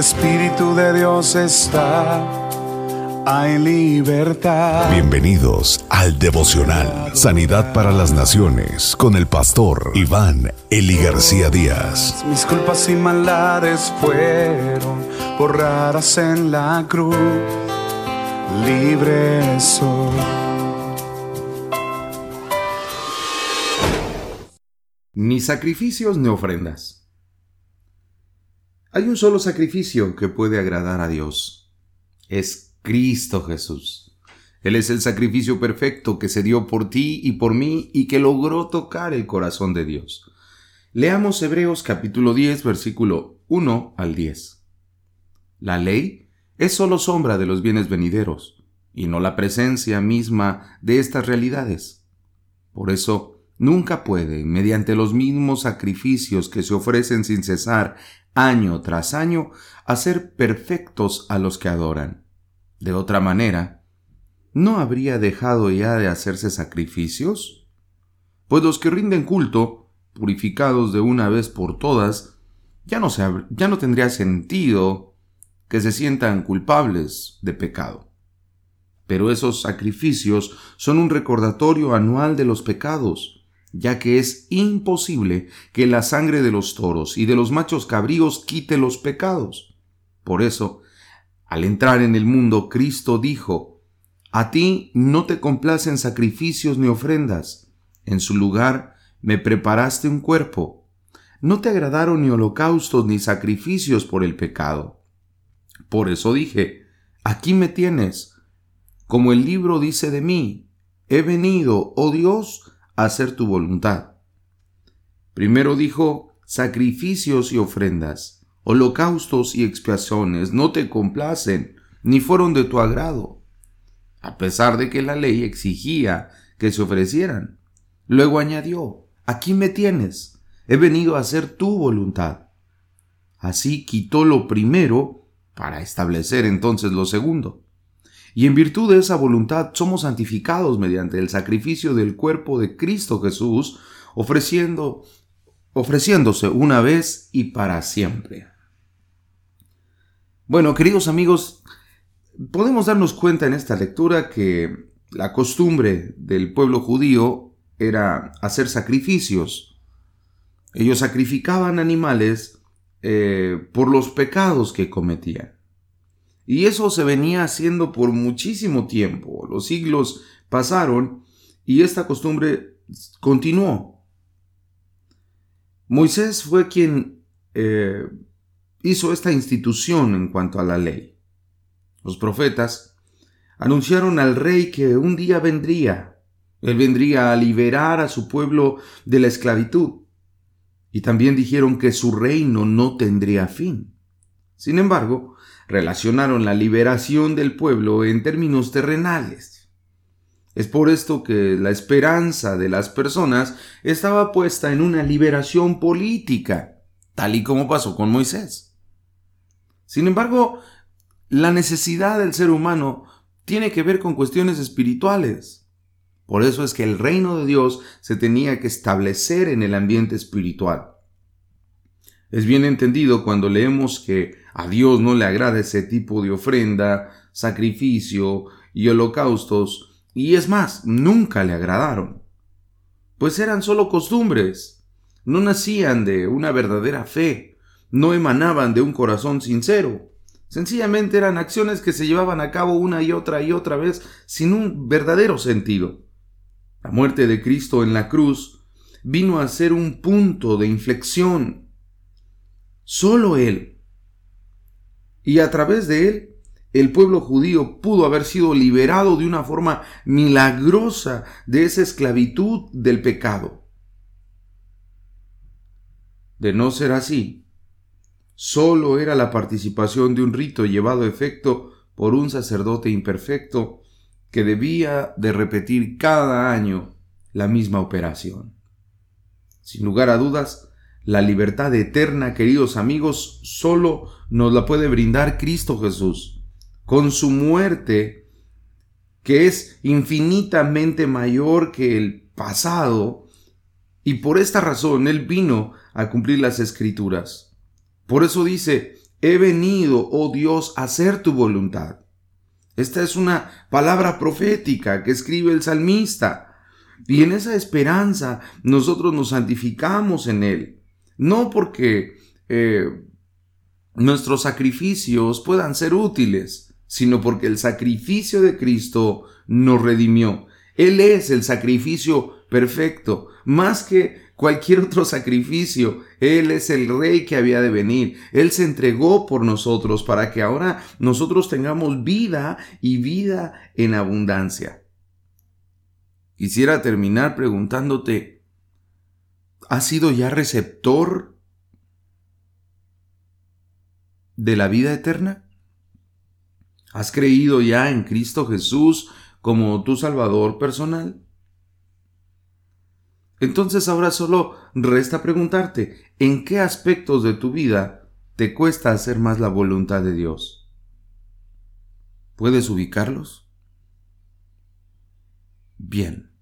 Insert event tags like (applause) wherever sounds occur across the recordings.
el Espíritu de Dios está, hay libertad. Bienvenidos al devocional Sanidad para las Naciones con el pastor Iván Eli García Díaz. Mis culpas y maldades fueron borradas en la cruz, libre soy. Ni sacrificios ni ofrendas. Hay un solo sacrificio que puede agradar a Dios. Es Cristo Jesús. Él es el sacrificio perfecto que se dio por ti y por mí y que logró tocar el corazón de Dios. Leamos Hebreos capítulo 10 versículo 1 al 10. La ley es solo sombra de los bienes venideros y no la presencia misma de estas realidades. Por eso, nunca puede, mediante los mismos sacrificios que se ofrecen sin cesar año tras año, hacer perfectos a los que adoran. De otra manera, ¿no habría dejado ya de hacerse sacrificios? Pues los que rinden culto, purificados de una vez por todas, ya no, ya no tendría sentido que se sientan culpables de pecado. Pero esos sacrificios son un recordatorio anual de los pecados, ya que es imposible que la sangre de los toros y de los machos cabríos quite los pecados. Por eso, al entrar en el mundo, Cristo dijo, A ti no te complacen sacrificios ni ofrendas, en su lugar me preparaste un cuerpo. No te agradaron ni holocaustos ni sacrificios por el pecado. Por eso dije, aquí me tienes. Como el libro dice de mí, he venido, oh Dios, hacer tu voluntad. Primero dijo, sacrificios y ofrendas, holocaustos y expiaciones no te complacen, ni fueron de tu agrado, a pesar de que la ley exigía que se ofrecieran. Luego añadió, aquí me tienes, he venido a hacer tu voluntad. Así quitó lo primero para establecer entonces lo segundo. Y en virtud de esa voluntad somos santificados mediante el sacrificio del cuerpo de Cristo Jesús, ofreciendo, ofreciéndose una vez y para siempre. Bueno, queridos amigos, podemos darnos cuenta en esta lectura que la costumbre del pueblo judío era hacer sacrificios. Ellos sacrificaban animales eh, por los pecados que cometían. Y eso se venía haciendo por muchísimo tiempo. Los siglos pasaron y esta costumbre continuó. Moisés fue quien eh, hizo esta institución en cuanto a la ley. Los profetas anunciaron al rey que un día vendría. Él vendría a liberar a su pueblo de la esclavitud. Y también dijeron que su reino no tendría fin. Sin embargo, relacionaron la liberación del pueblo en términos terrenales. Es por esto que la esperanza de las personas estaba puesta en una liberación política, tal y como pasó con Moisés. Sin embargo, la necesidad del ser humano tiene que ver con cuestiones espirituales. Por eso es que el reino de Dios se tenía que establecer en el ambiente espiritual. Es bien entendido cuando leemos que a Dios no le agrada ese tipo de ofrenda, sacrificio y holocaustos, y es más, nunca le agradaron, pues eran solo costumbres, no nacían de una verdadera fe, no emanaban de un corazón sincero, sencillamente eran acciones que se llevaban a cabo una y otra y otra vez sin un verdadero sentido. La muerte de Cristo en la cruz vino a ser un punto de inflexión Solo Él. Y a través de Él, el pueblo judío pudo haber sido liberado de una forma milagrosa de esa esclavitud del pecado. De no ser así, solo era la participación de un rito llevado a efecto por un sacerdote imperfecto que debía de repetir cada año la misma operación. Sin lugar a dudas, la libertad eterna, queridos amigos, solo nos la puede brindar Cristo Jesús. Con su muerte, que es infinitamente mayor que el pasado, y por esta razón Él vino a cumplir las escrituras. Por eso dice, he venido, oh Dios, a hacer tu voluntad. Esta es una palabra profética que escribe el salmista. Y en esa esperanza nosotros nos santificamos en Él. No porque eh, nuestros sacrificios puedan ser útiles, sino porque el sacrificio de Cristo nos redimió. Él es el sacrificio perfecto, más que cualquier (laughs) otro sacrificio. Él es el rey que había de venir. Él se entregó por nosotros para que ahora nosotros tengamos vida y vida en abundancia. Quisiera terminar preguntándote, ¿has sido ya receptor de la vida eterna? ¿Has creído ya en Cristo Jesús como tu Salvador personal? Entonces ahora solo resta preguntarte, ¿en qué aspectos de tu vida te cuesta hacer más la voluntad de Dios? ¿Puedes ubicarlos? Bien,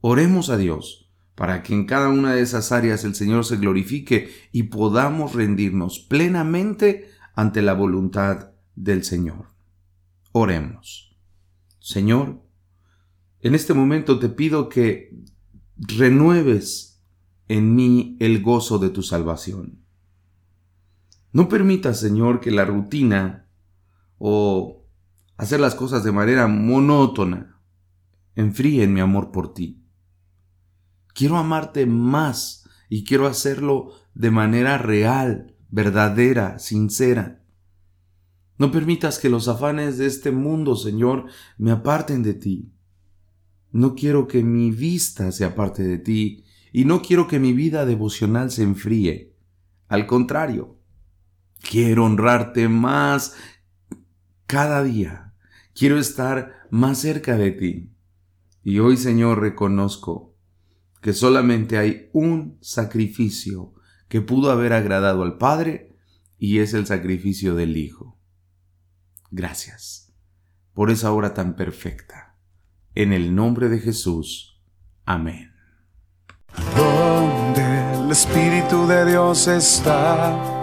oremos a Dios para que en cada una de esas áreas el Señor se glorifique y podamos rendirnos plenamente ante la voluntad del Señor. Oremos. Señor, en este momento te pido que renueves en mí el gozo de tu salvación. No permitas, Señor, que la rutina o hacer las cosas de manera monótona enfríen mi amor por ti. Quiero amarte más y quiero hacerlo de manera real, verdadera, sincera. No permitas que los afanes de este mundo, Señor, me aparten de ti. No quiero que mi vista se aparte de ti y no quiero que mi vida devocional se enfríe. Al contrario, quiero honrarte más cada día. Quiero estar más cerca de ti. Y hoy, Señor, reconozco que solamente hay un sacrificio que pudo haber agradado al Padre y es el sacrificio del Hijo. Gracias por esa obra tan perfecta en el nombre de Jesús. Amén. Donde el Espíritu de Dios está,